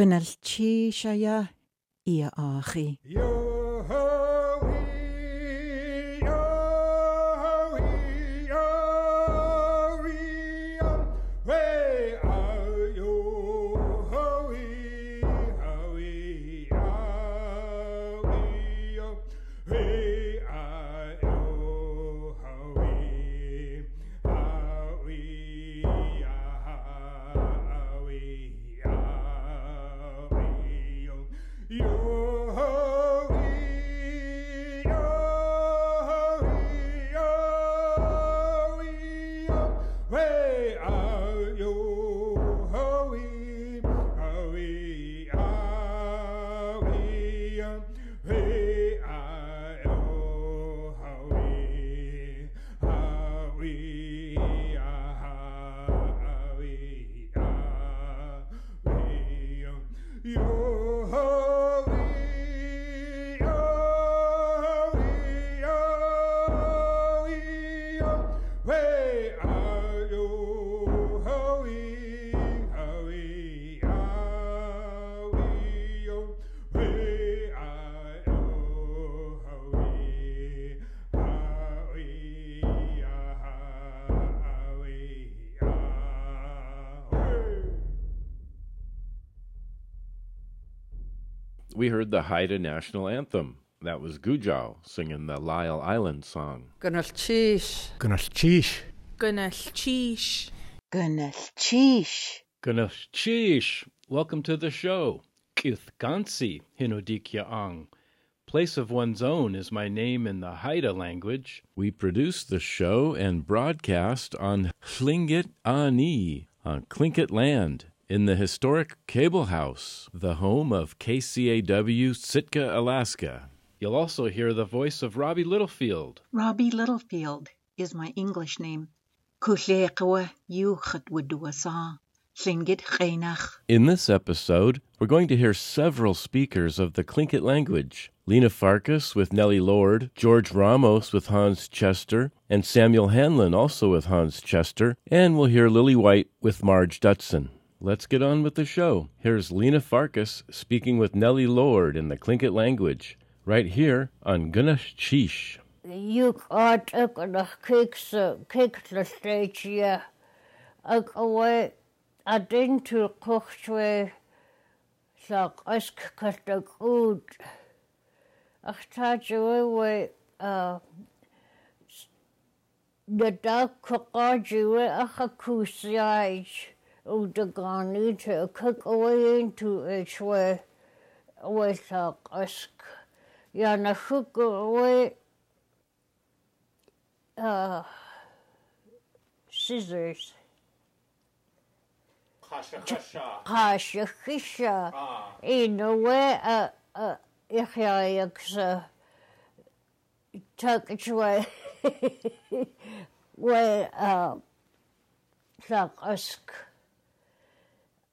Gwnnell chi siaia i a chi. Yo! We heard the Haida national anthem. That was Guujaaw singing the Lyell Island song. Gunalchish. Gunalchish. Gunalchish. Gunalchish. Gunalchish. Welcome to the show. Kithgansi Hinodikya Ang. Place of one's own is my name in the Haida language. We produce the show and broadcast on Tlingit Ani, on Tlingit land, in the historic Cable House, the home of KCAW Sitka, Alaska. You'll also hear the voice of Robbie Littlefield. Robbie Littlefield is my English name. In this episode, we're going to hear several speakers of the Tlingit language. Lena Farkas with Nellie Lord, George Ramos with Hans Chester, and Samuel Hanlon also with Hans Chester, and we'll hear Lily White with Marge Dutson. Let's get on with the show. Here's Lena Farkas speaking with Nellie Lord in the Tlingit language, right here on Gunash Chish. Yuk art ek na kiks kik stage ya. Ek awe adin tu kochwe sak ask kastak ud. Ach ta jowe we uh the dark kokajiwe ach akusiaj o de gani te cook away into each way with a ask ya na hook away uh scissors Hasha Hisha in a way uh uh Ichayaksa tuck its way where uh sak ask a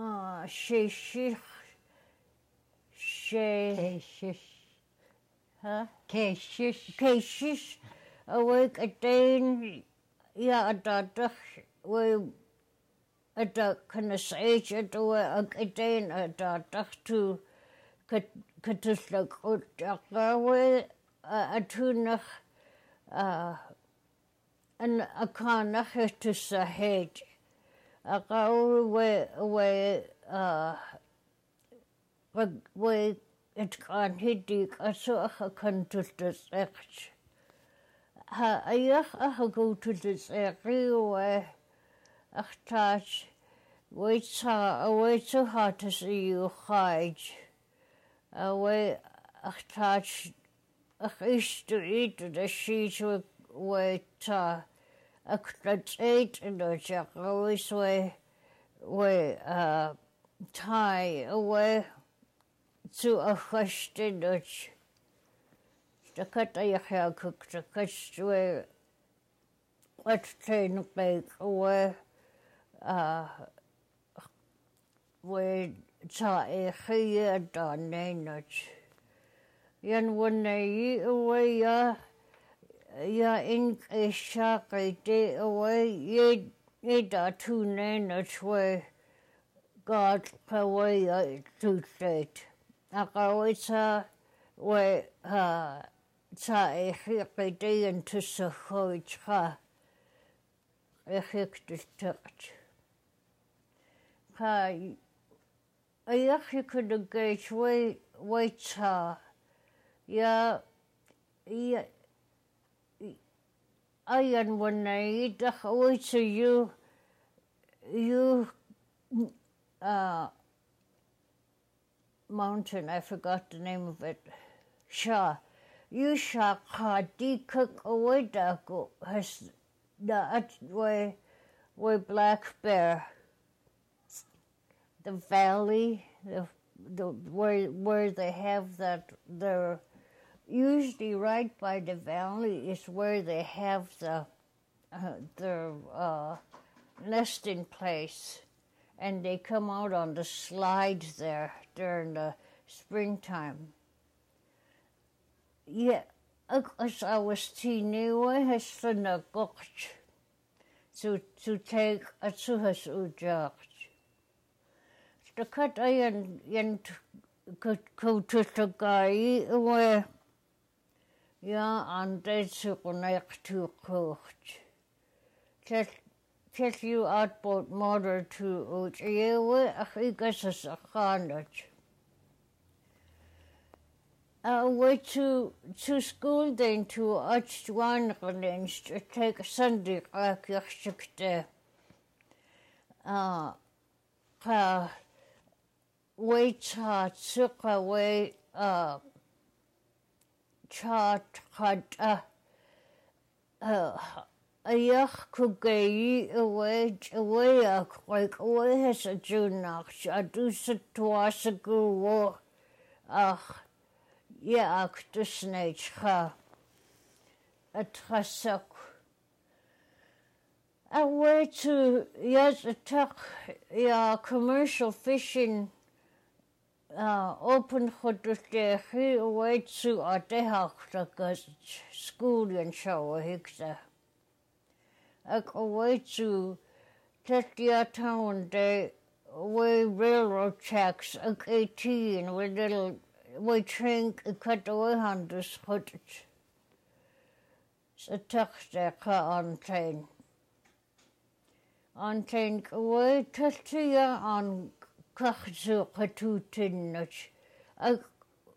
Ah, shish Sheeshich. Huh? Keeshish. Keeshish. Awake attain. Ja, dat we dat kunnen zeggen dat we ook attain dat dacht toe. Kat is leuk goed dat A A. a agawr we we uh we it kan hidi kaso ha kan tutas ekch ha ayah ha go tutas ekri we achtach we sa we so hot as you hide we achtach ach ist du it de shit we ta dat eid yn oed ac oes we we tai away to a question which the I have cooked the where what train like away uh where ta e khia da nenach yan wana i away ya shark I day away ye ye da tu nenach where God kawai tu straight. A kawai ta we ha ta e hiqi di yn tu sa hoi tra. E hiq di turt. Ka a could engage we we ta. Ya ya ayan wana i dach oi to you you uh, mountain, I forgot the name of it, Shah. You Shah ka di cook away da go has that way way black bear. The valley, the the where where they have that they're usually right by the valley is where they have the uh, their uh, nesting place and they come out on the slides there during the springtime. Yeah, as I was I has a gotch to to take a to his. The cut I and and could go to the guy where yeah, and they took connect to coach. Just Tell you outboard mother to Uchiyewe, Achigas as a went to, to school then to Achtuanrelens to take Sunday Rakirchikte. Uh, ka wait cha tsuka way uh cha tra uh Aiach kugai away away a like away has a junach a do sa tuasa go ach yeah ach to snake ha a trasak away to yes a tuck yeah commercial fishing uh, open chodusde hi away to a show hiksa ac away to Tetia Town Day, way railroad tracks, ac 18, with little, way train cut away hundreds footage. Sa taxta ka on train. On train away Tetia Ac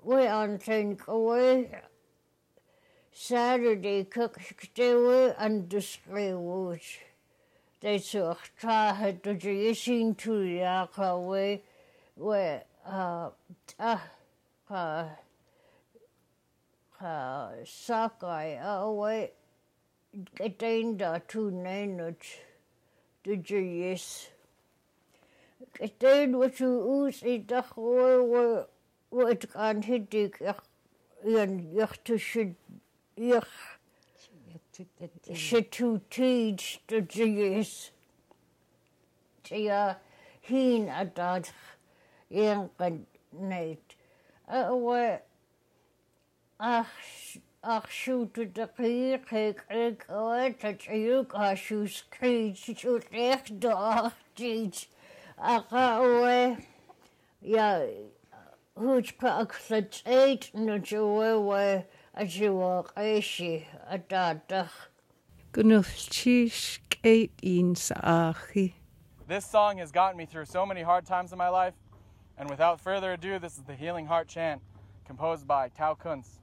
way on train away Saturday cook stewe and display woods. They took trahe to the isin to yaka way Ydyn wyt yw ŵs i dechrau wyt gan hydig i'n i'ch tysyn i'ch sytw tyd dy ddies. Tia hun a dadch i'n gwneud. A yw ach ach siwt y dygu chig rig oed a tiw gasiw sgryd siwt eich doch dyd. Cha bhfu thuúd chu ag le éit nó dúhfu a dúach éisi a dadach. Gunuftíis céit ín sa áchi. This song has gotten me through so many hard times in my life, and without further ado, this is the Healing Heart Chant, composed by Tao Kunz.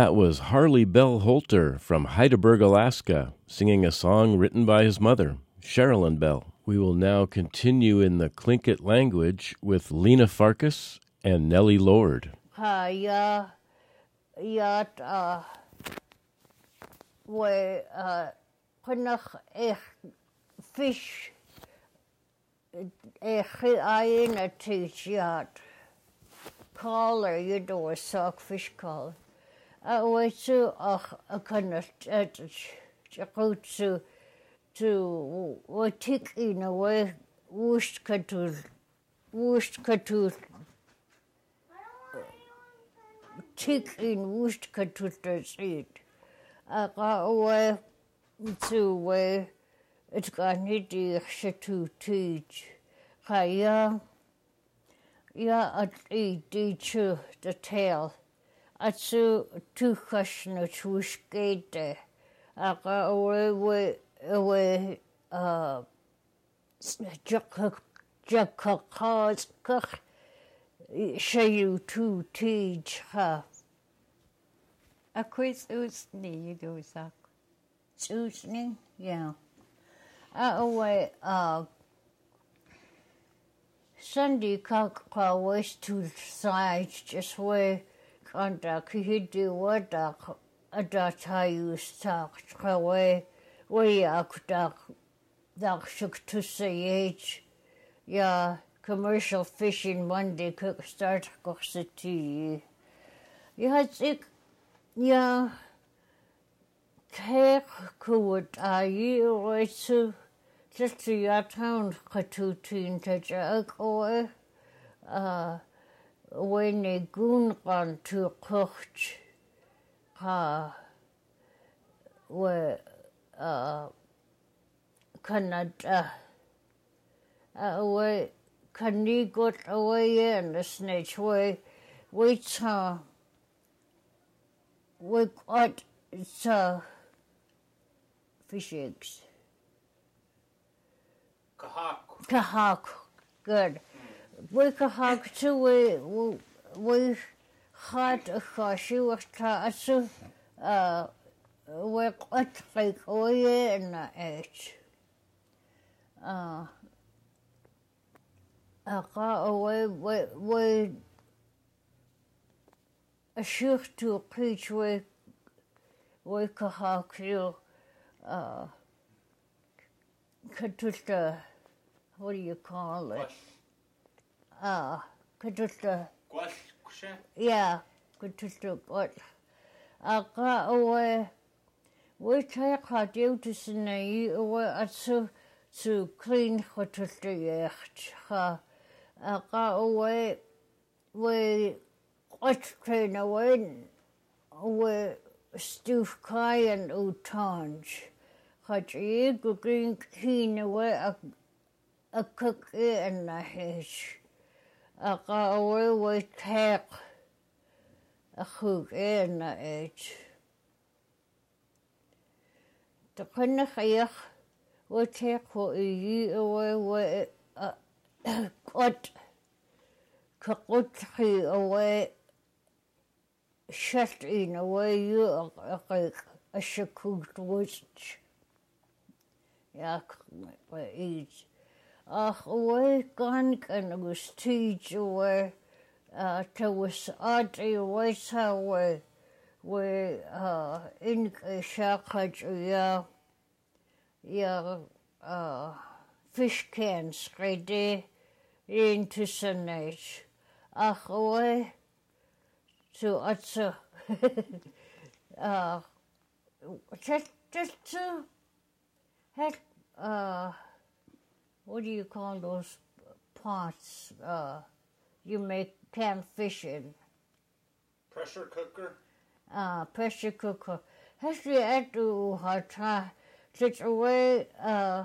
That was Harley Bell Holter from Hydaburg, Alaska, singing a song written by his mother, Sherilyn Bell. We will now continue in the Tlingit language with Lena Farkas and Nellie Lord. Ya ya uh we uh fish ich ein a yat caller you do a sock fish call to ach a kunnach et chakut to to we tik in a way wust katul wust katul. Tik in wust katul sit a ga we to we it gan nid i se to teach. Ha ya ya at i di to the tail a to tu question to skate a ga we we we jack jack cause kach se you to teach ha A quiz ús ní dúsach. Susan, yeah. Uh, we, uh, Sunday cock was to sides just where contact he do what a dot I used to away we could that shook to say age. Yeah, commercial fishing Monday cook start go city. Yeah, it's it, yeah. Ceir cwyd a i oesu Just i town chatwtyn te jag oe. Wen e gwn gan tu cocht. Ha. We. Canada. We. Can ni got away in the snitch way. We ta. We got. Fish eggs. Kahak. Kahak. Good. We kahak too. We we had a kashi was ta. Uh, we got like oye the edge. Uh, Aga we we we a sure to preach we you. Uh, Katusta, what do you call it? a kututta kwal kusa ya kututta kwal aqa awe witai qatiu tisinai awe atsu su clean kututta yecht ha aqa awe we qatrin awen awe stuf kayan utanj Хачи гугрин кинэ вэ а а кэк э анна хэш. a ka awewe tek a chuk e na eit. Ta kona chayach wa tek wa i yi awewe a kot ka kot chi awe shat in awe yu a kak a shakut wuzit. Ya kona chayach. ach bhfuil gancin agus tíúir tuhas adí bhaithhfuil bhfuil in seachaid fiscéan scrédé réonnta sannéis ach bhfuil tú atsa tú het what do you call those pots uh, you make pan fish in? Pressure cooker. Uh, pressure cooker. Add to her try such a way uh,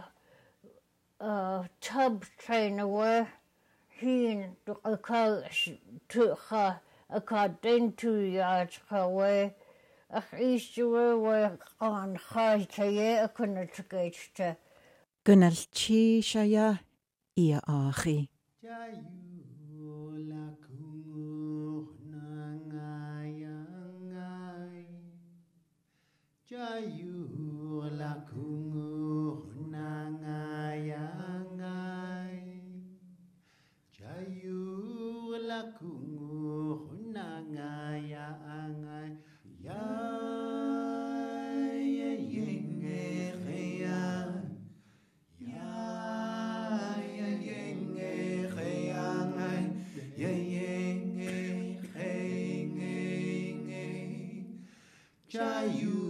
uh, tub train away. He and a car to her a car den two yards away. Ach easter way on high to ye a kunna to Gunalchi Shaya Ia Achi. Jayu la kung Chayu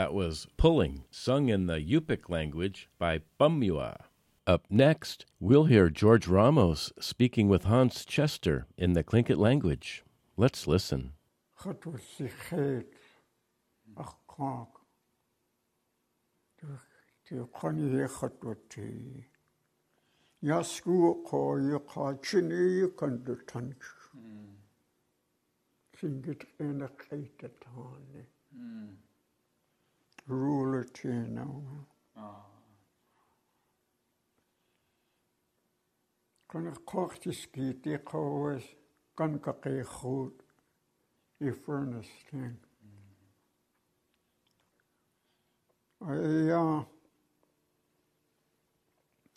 That was Pulling, sung in the Yupik language by Bumua. Up next, we'll hear George Ramos speaking with Hans Chester in the Tlingit language. Let's listen. Chadw Ruler genomen. Ah. Kan ik kochtjes kiet, ik hou kan ik geen goed, ik furnace ding. Ja,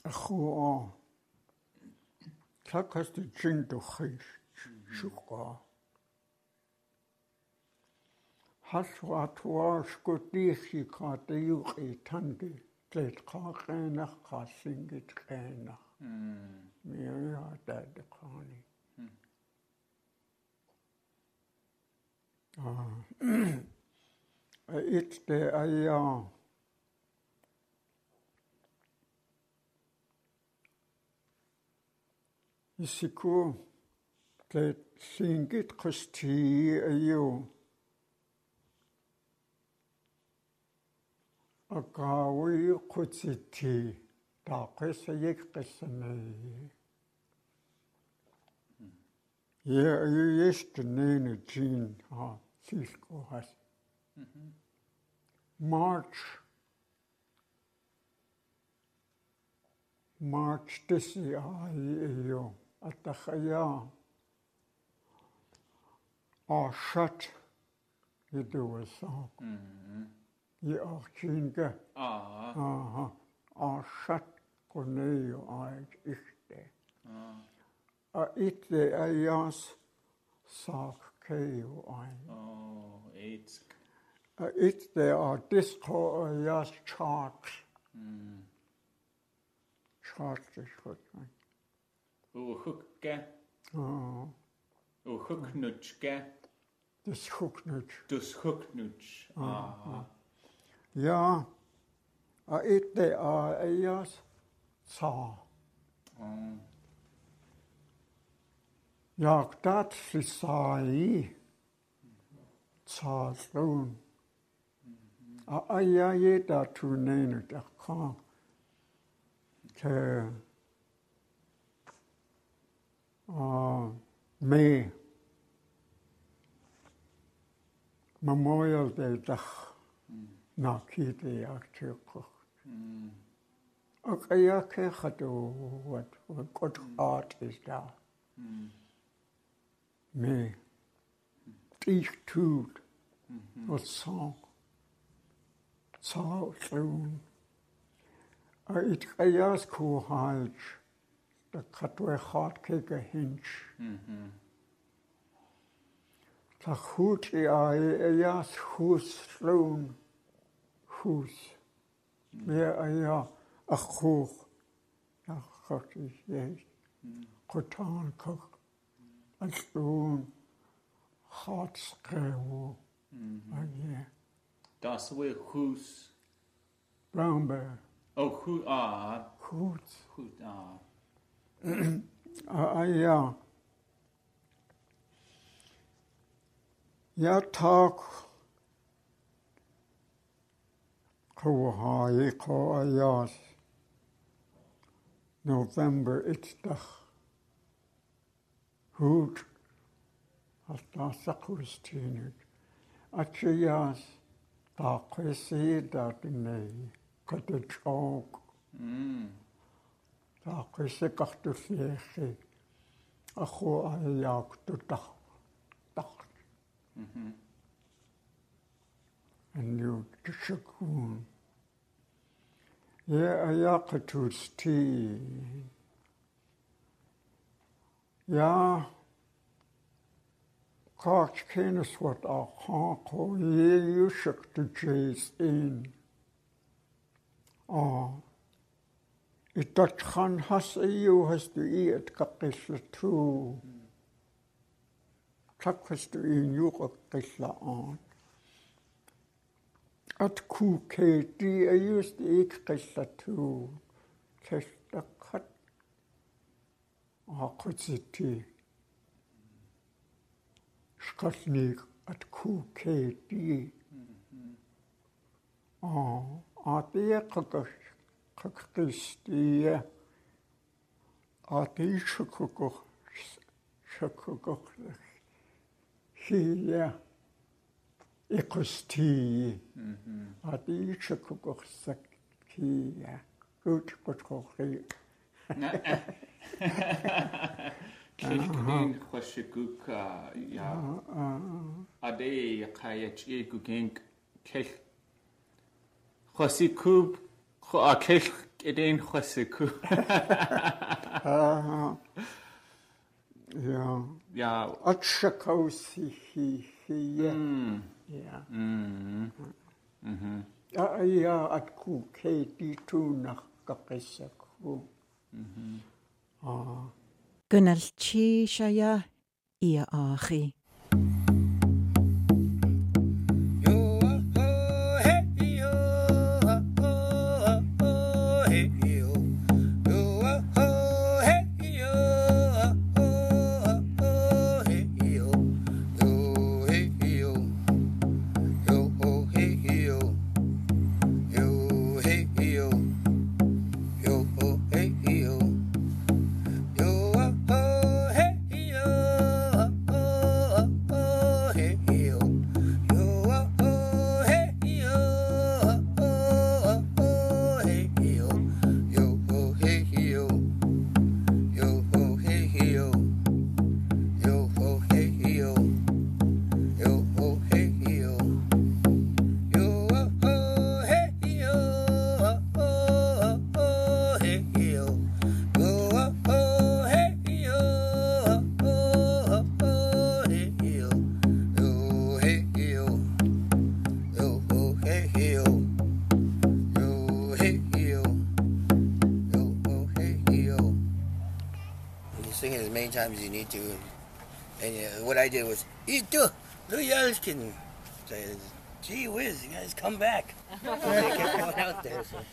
gezien. Ik heb het Jing ik heb het халсуатуааску тиссикаата юуқи танги тлеққаақээнақ қаллингит қээнақ миуа таадеққаани аа э, итте аяа исику тлеққингит қустии аюу акауи кутити таақэсэ иккэссамаи я юест нэйнэ джин ха силко хас. Марч марч тэси ай ё атахая ашат идэвэсаа Georginka. Aha. Aha. Afsat gå ned og eget ikke. Og ikke er jeres sak kan jo egen. Og ikke er destroy jeres charge. Mm. Charge skjøtning. Uhukke. Uhuknutske. Dushuknutsk. Dushuknutsk. Aha. ja, ja itse jos saa. Mm. Ja tatsi sai saatuun. Aja jeta tunneen takaa. Se me. Mä mojeltiin takaa. накиилиаактиэкъэх акъяакэ хатууват кӏотхъаатӏилаа ме тӏихтуут отсаак цаа лӏуун а иткъяас куухаалч такъатуэхъаат кэгэ хинч тахуучӏи аи эяас хуус лӏуун אחוז והיה עכור, אחר כך יש חותם כך, אסלון, Ja. Mhm. Dat is weer goes. Oh, goed. Ah. Goed. Goed. Ah. ah ja. Ja, tak. Kauhaiqoajal. November itstach. Hwyd altasach wystinyd. Atrias da chwesid ar dynnau gyda trog. Da chwesig ach dy llechi. A chw a iag dy dach. Dach. Yn yw dysygwn. Я аякътусти. Я Kort kennes wat a kanko je jushik de jees in. A. I dat kan has e ju has du i et kakisle tu. Tak has du i njuk a kisle aant at kuge, de er just ikke relativt kæstakrat og kritisere. Skolnik at kuge, de og og det er kritisere og det er sjokkogok, sjokkogok, hele икъустии атиикшаккукорсаккия куутиккутхорри Kishkin kwashikuka ya? Ade qayachikukink kel kwasikub kwa kel edin kub. ja ja atshakausi hi hi Ja. Mhm. Mhm. Ja, ja, at ku keiti tunar kakissakku. Mhm. Ah. Gynnal ti sia ia achi. You sing it as many times as you need to. And uh, what I did was, Itu, Lou Yelkin says, gee whiz, you guys come back. they kept going out there, so that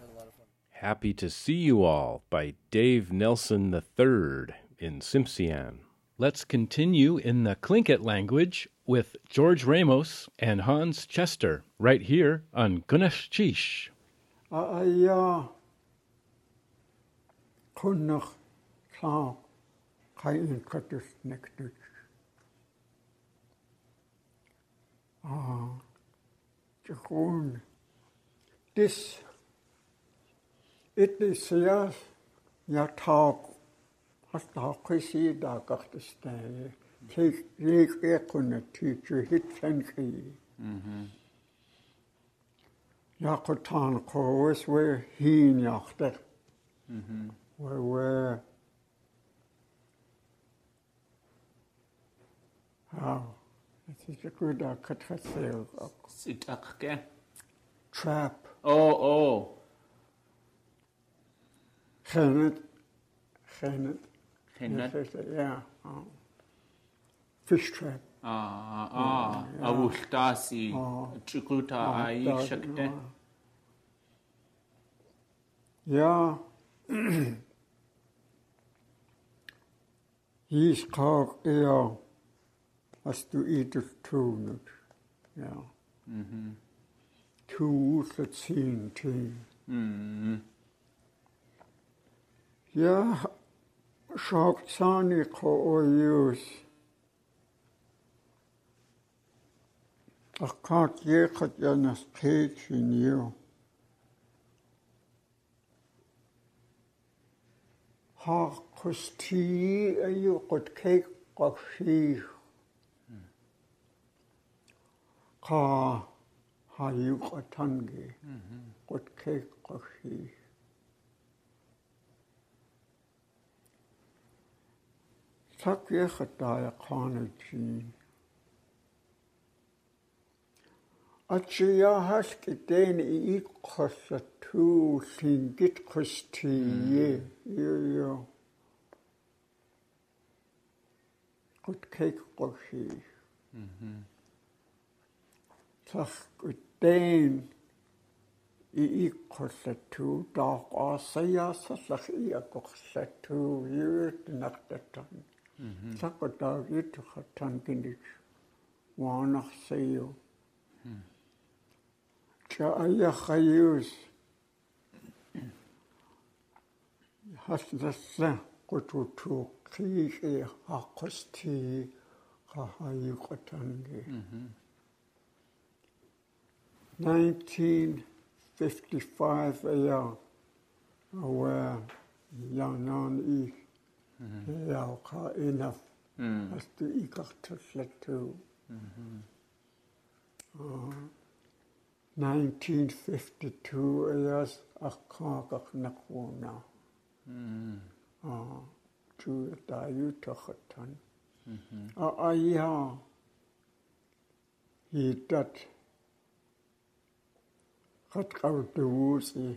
was a lot of fun. Happy to See You All by Dave Nelson III in Tsimshian. Let's continue in the Tlingit language with George Ramos and Hans Chester right here on Gunashchish. Aya kunnach sa хайнкатус нактут аа. Чхун тис. Этисяа ятаак хастаақисиидаақартстаа тэг нэг яқуна тийч хитсанхи мм яқутан коос вэ хин яхтер мм вэ вэ Waaw. Dit is ek goed. Sit ek ke. Trap. Oh oh. Genet. Genet. Genet. Ja. Oh. Fish trap. Ah ah. ah. Avultasi. Çikuta ay şekte. Ja. Yiş kalk ya. als du edel tunet. Ja. Mhm. Tulet sin ting. Mhm. Ja, шок цааны коёс. Аккат ехат янас тэчин юу. хаа хусти аюу гот кэг гохих qa hayu qatangi qutke qahi sakye khataya qana chi achiya haski den i qossa tu singit qustiye yo yo qutke qahi mhm sarkuteen iikkullatuu taaqaarsijaasallak iakorlatuu yuutnaqtattarni saqqutaagiitukhattankinik waanarsiyu cha ayakhayuus haslalla qututuuqqiiqi haqqustii qahayuqatangi mm -hmm. 1955 ao where young non e mm -hmm. ka ina mm -hmm. as to e ka 1952 ao a kakak nakuna. na ko na to da to khatan mm a ia i tat فتقر دموعي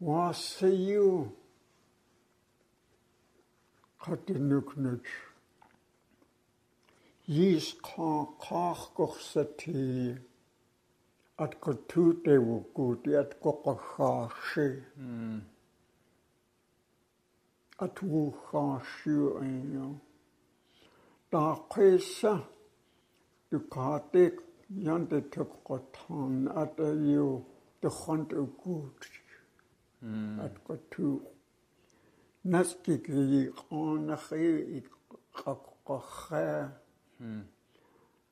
واسيو قد نكنج يس قا قاخ قخستي أتقطوتي وقوتي أتققخاشي أتوخاشي أيو تاقيسة تقاتيك Jante tukkotan at ayu tukhant ukut. At kotu. Naski kri qonakhi qaqqaqqa.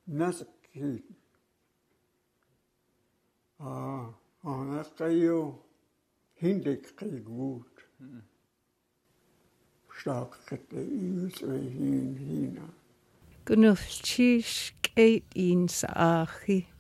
Naski. Ah, qonakayu hindik qigut. Stark kette yus hin hina. Gnufchis kate in. Mm-hmm.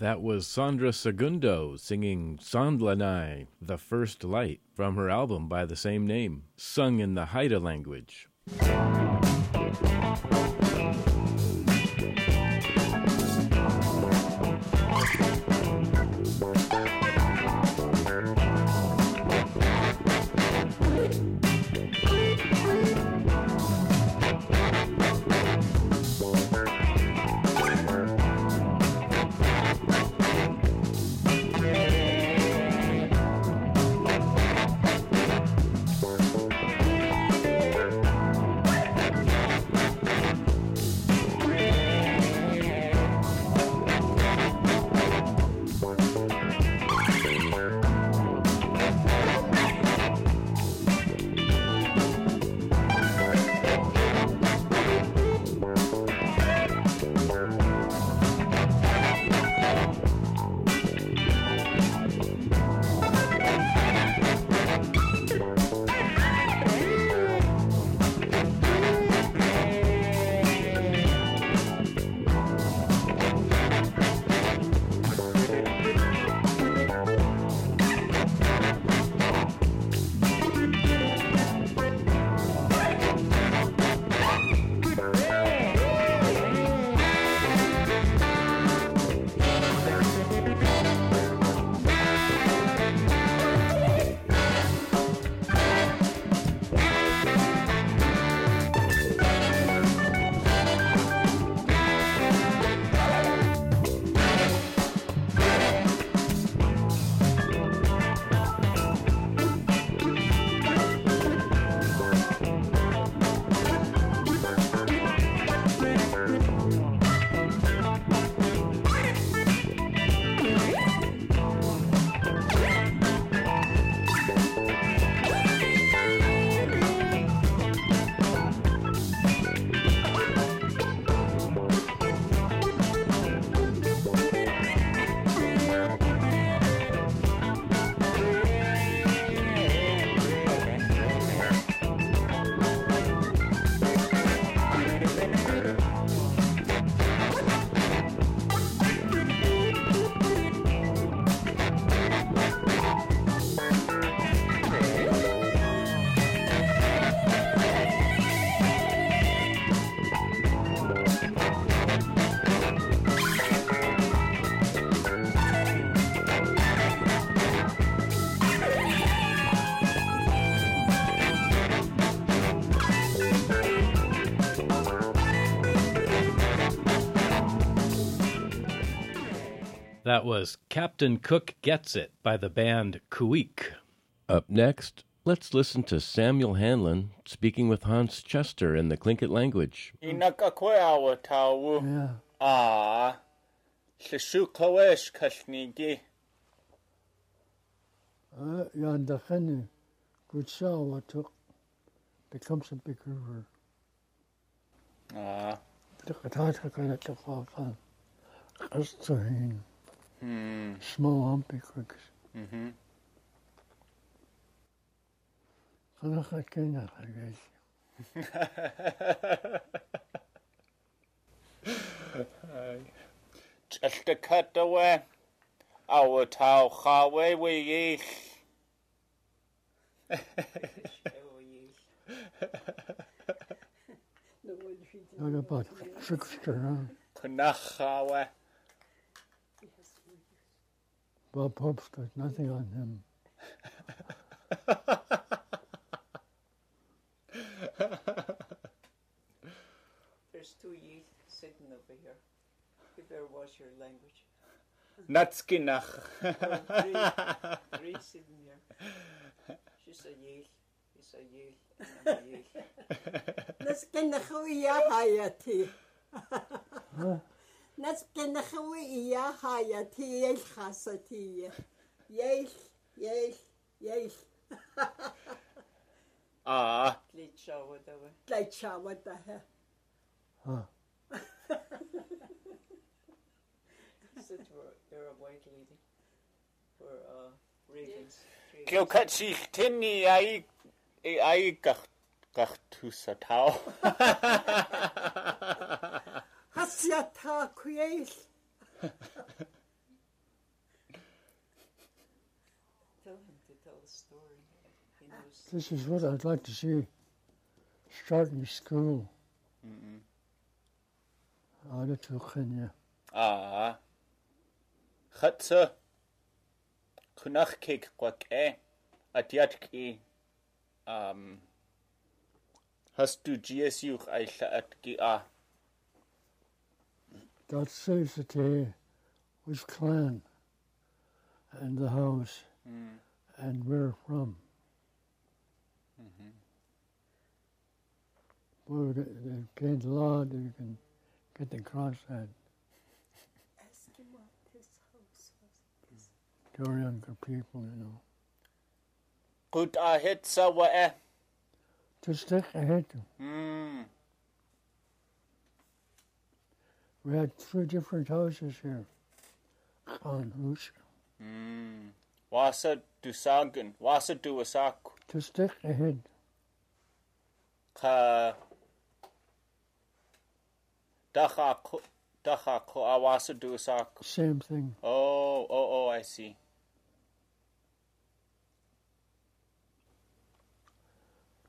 That was Sandra Segundo singing Sandlanai, The First Light, from her album by the same name, sung in the Haida language. That was Captain Cook Gets It by the band Kuik. Up next, let's listen to Samuel Hanlon speaking with Hans Chester in the Tlingit language. Yeah. Shishukawesh kashnigi. Yandachani, Gutsawa took becomes a big river. Ah. Takatata kana takwakan. Kastahin. Mm. Small humpy crooks. Mm-hmm. Chwyddoch ar gynnach ar geisio. Tyllta cydawe, awa taw chawe we eill. Nog y bod, trwgstr na. Cynach chawe. Bob Pope's got nothing on him. There's two youth sitting over here. You better watch your language. Natskinach. three, three sitting here. She's a youth. He's a youth. And I'm a youth. Natskinach. نتقنخوي إيا حياتي يل خاصتي يل يل يل آه تليت شاوة دوا تليت شاوة دها ها Since we're, you're a white lady, we're uh, ravens. Glw catsich tyn i ai, ai gach, gach tŵs a taw. Siata cwieill. Tell him to tell a. This is what I'd like to see starting school. Mm-mm. Ar y tŵchyn, A. Chyta. Cwnach cig gwag e. Adiad ki. Um, Hastu GSU aill at gi a. That says that he was clan and the house Mm. and where from. Mhm. Well, they, they gained a lot, you can get the crosshead. Ask him what his house was. They're younger people, you know. Gut a hit sa e. Just stick ahead. Mm. We had three different houses here on Hoosh. Mm. Wasa du sagen. Wasa Duasak. To stick ahead. Ka. Dacha ko. Dacha ko a wasa du. Same thing. Oh, oh, oh, I see.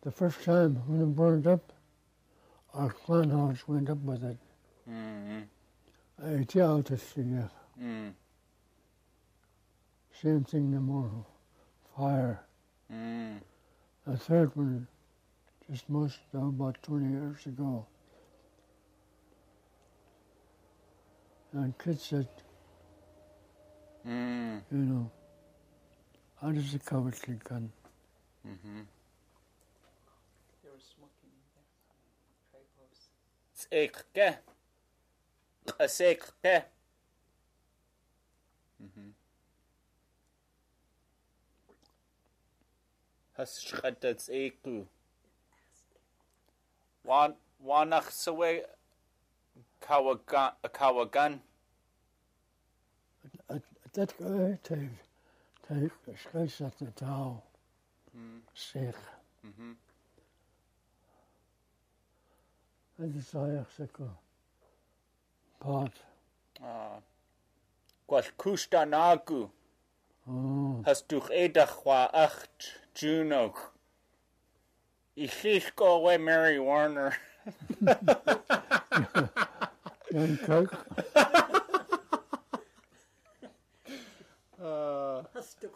The first time when it burned up, our clan house went up with it. Mm. I tell to see it. Mm. Same thing tomorrow. Fire. Mm. The third one, just most about 20 years ago. And kids said, Mm. you know, how does the cover kick gun? Mhm. They were smoking in there. a sacre paix. Mhm. Has shredded ekel. Wan wanach sawe kawagan kawagan. Dat gehört heeft geschreven taal zich. Das ist Het mhm. Mhm. is eigenlijk zo. Ik zeker, Pat, Ah. Gwal kusta nagu. oh, Has duch edach wa acht Junog. Ich lich go away Mary Warner. Jan Kijk, Uh, Hast du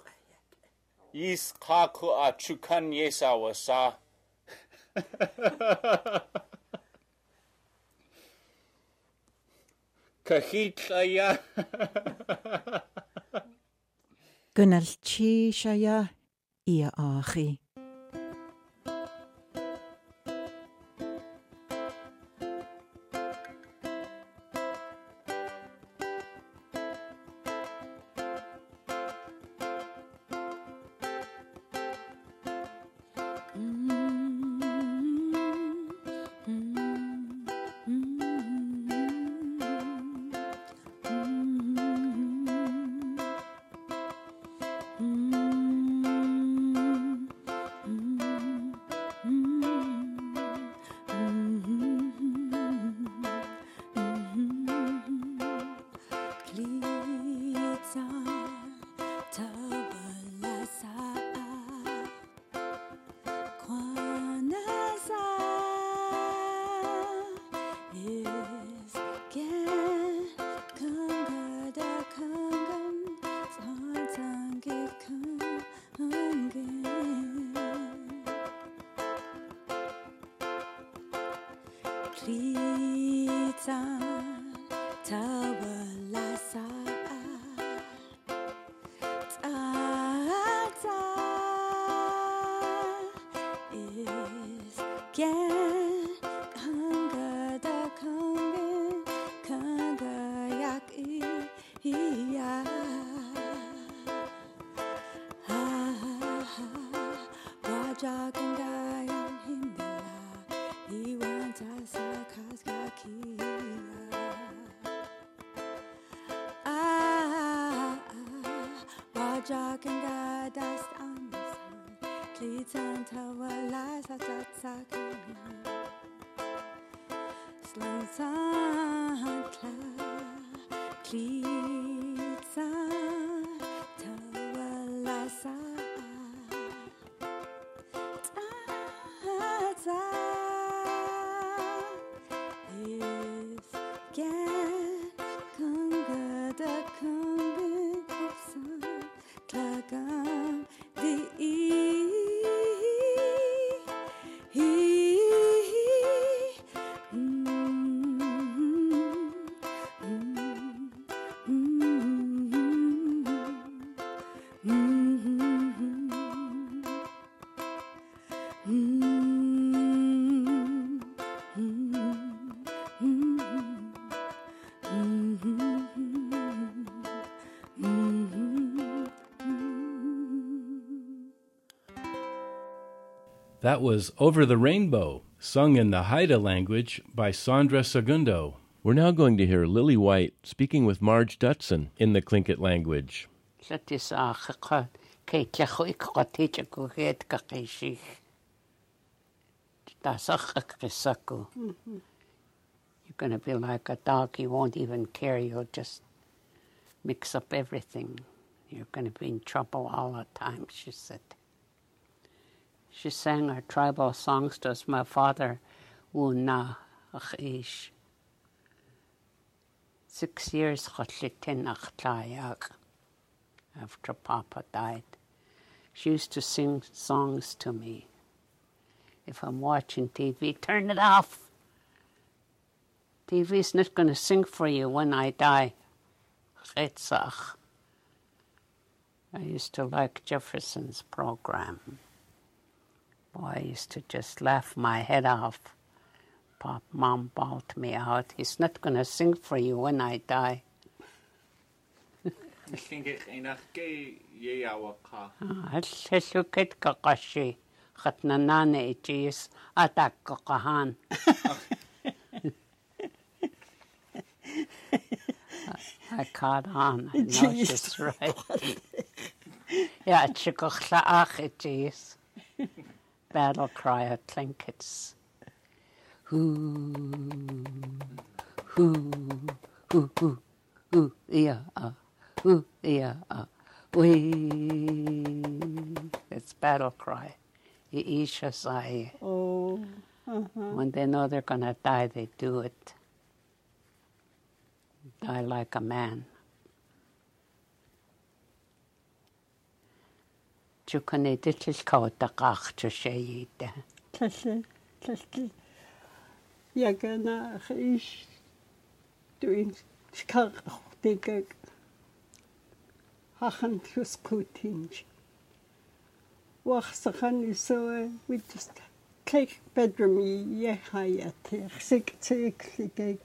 Is kaku a chukan yesa wasa. Cahid Shaya. Gynnal chi Shaya i a achi. Raja Ganga Dast Anisan Klitan Tawala Satsakina Slansan Kla Klitan Tawala Sa Tata That was Over the Rainbow, sung in the Haida language by Sandra Segundo. We're now going to hear Lily White speaking with Marge Dutson in the Tlingit language. Satisaaqa keitlaqhuiqqaticha kuhet kaqishih. Tasaqqisaku. You're going to be like a dog, you won't even care, you'll just mix up everything. You're going to be in trouble all the time, she said. She sang her tribal songs to us. My father, Una Achish. Six years after Papa died. She used to sing songs to me. If I'm watching TV, turn it off. TV's not going to sing for you when I die. Chetzach. I used to like Jefferson's program. Boy, I used to just laugh my head off. Pop, mom bawled me out. He's not going to sing for you when I die. Ah, Llingit einach ge iawa ka. Hallukit kakashi. Khatnanane ichis atak kakahan. I caught on. I know she's right. yeah, chikochla ichis. Battle cry at Tlinkits. Who, who, who, who, who, yeah, uh, who, yeah, uh, we. It's battle cry. Isha sai. Oh, uh-huh. When they know they're gonna die, they do it. Die like a man. туканэт иллкаутаққарчусаиита талла талла ягана хиш туин скартикак хахан тускутинж вахсахан исуэ витст кейк бедрум яхаят хсик цикликэк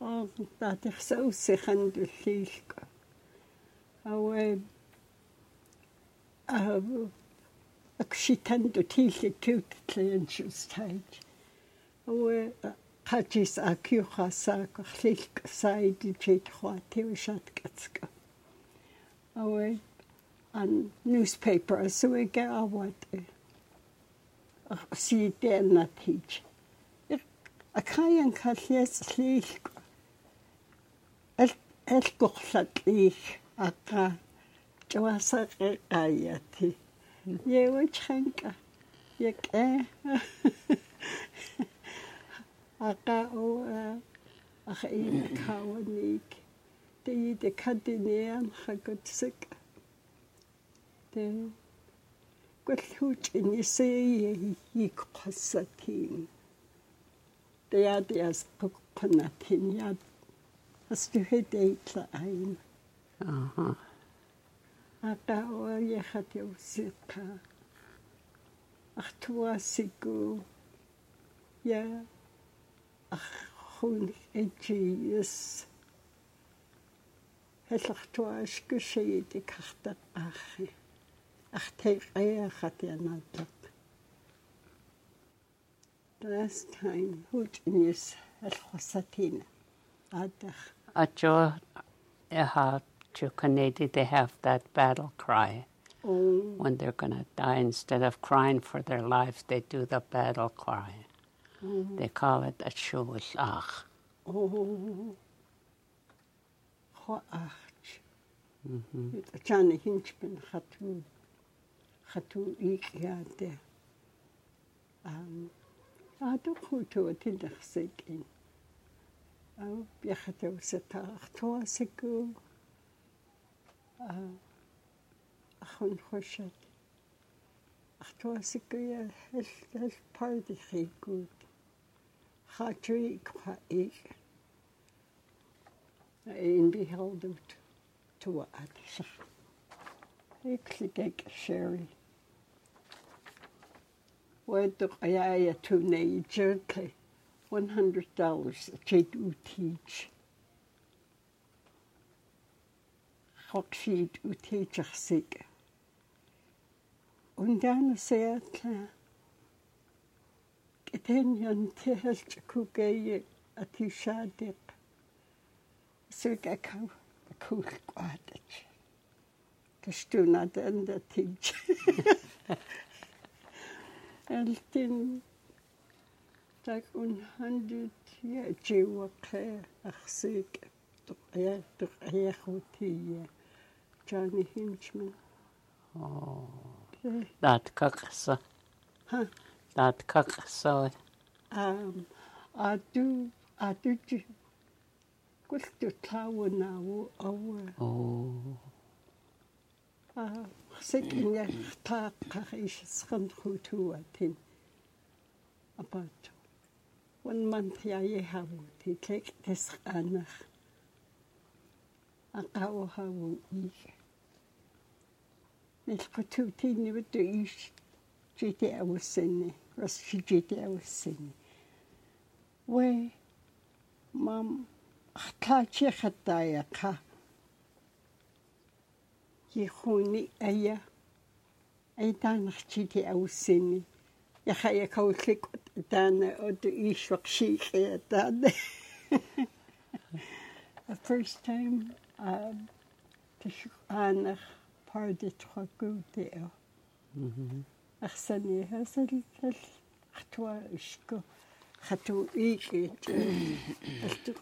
аа татерсаусэхан дуллиилка ауэ акшитанду тилли туутлиан шустайт ое хачис акюхасаақарлилк саидичит хва тившат кацка ое ан newspaper суэгэ ават сиденатич акаян каллиас лилк ал алгорлат их агаа كواسق آياتي يا وجهنك يك إيه أقاو أخيك هاونيك تيجي كدنيا خكتسك تي gwellwch yn i se i i gwasa tîm. Dead i as gwgwna tîm iad. As fi hyd eitla ein. Aha. атаа яхат юсэта ахтуасику. Я ахун эчис хэлхтуаш гүшээд картат аах ахтай гаяхат янаатат last time hut nis алхусатин атах. Ачо я хат Canada, they have that battle cry. Oh. When they're going to die, instead of crying for their lives, they do the battle cry. Mm. They call it a shush ach. Oh. Ho ach. Mhm. Jana hinchpen khatu. Khatu ik yade. Um. Ado khutu ахын хошат ахтуасиккуя хэл хэл пайди хийгүүд хачуи кхаик ин бихэлдэмт туа атсах иклигэг шэри Wedwch ai ai a tŵn ei jyrca $100 a chyd w teach. хокшид үтэйжэрсиг ундаанусяатла кэтэньон тэхэлж кугэйе атишаадек сэгэкав куулгаадач тэштүнад энда тинч элтин так унхандит я джиуакэ ахсиг тояр тояхутия чайны хэмжмэн. Оо. Дат какса. Ха. Дат какса. Ам ату атуч култу таунау ауа. Оо. Аа сэкиня тааққар исэсрэн хутуатин. Апаат. One month я ехав, тэлэг тэсрэнах aqauhawu iisa нэлхутуутииннивту ииш чити ауссанни рас чити ауссанни вэ мам хтаачи хатаяка ихуни ая айтаанерчити ауссанни яхаякауллик таана оту иишвақшиихэ таана first time тишгаанер пардитракуутиа арсаниахасаллал артуа ишку хату иикит алту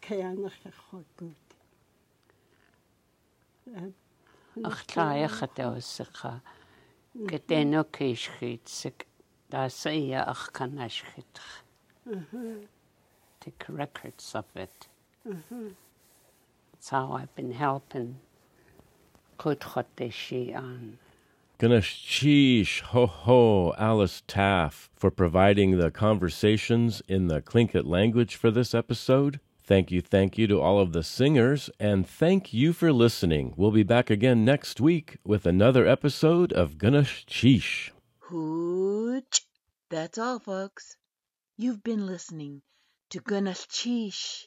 каянерхарракуут арлааяхатауссеққа катенокишхитсек таасаия арканашхитр take records of it. Mhm. How I've been helping Kutchoteshi on. Ganashish ho ho Alice Taff for providing the conversations in the Tlingit language for this episode. Thank you, thank you to all of the singers, and thank you for listening. We'll be back again next week with another episode of Ganashish. Hooch. That's all, folks. You've been listening to Gunash Cheesh.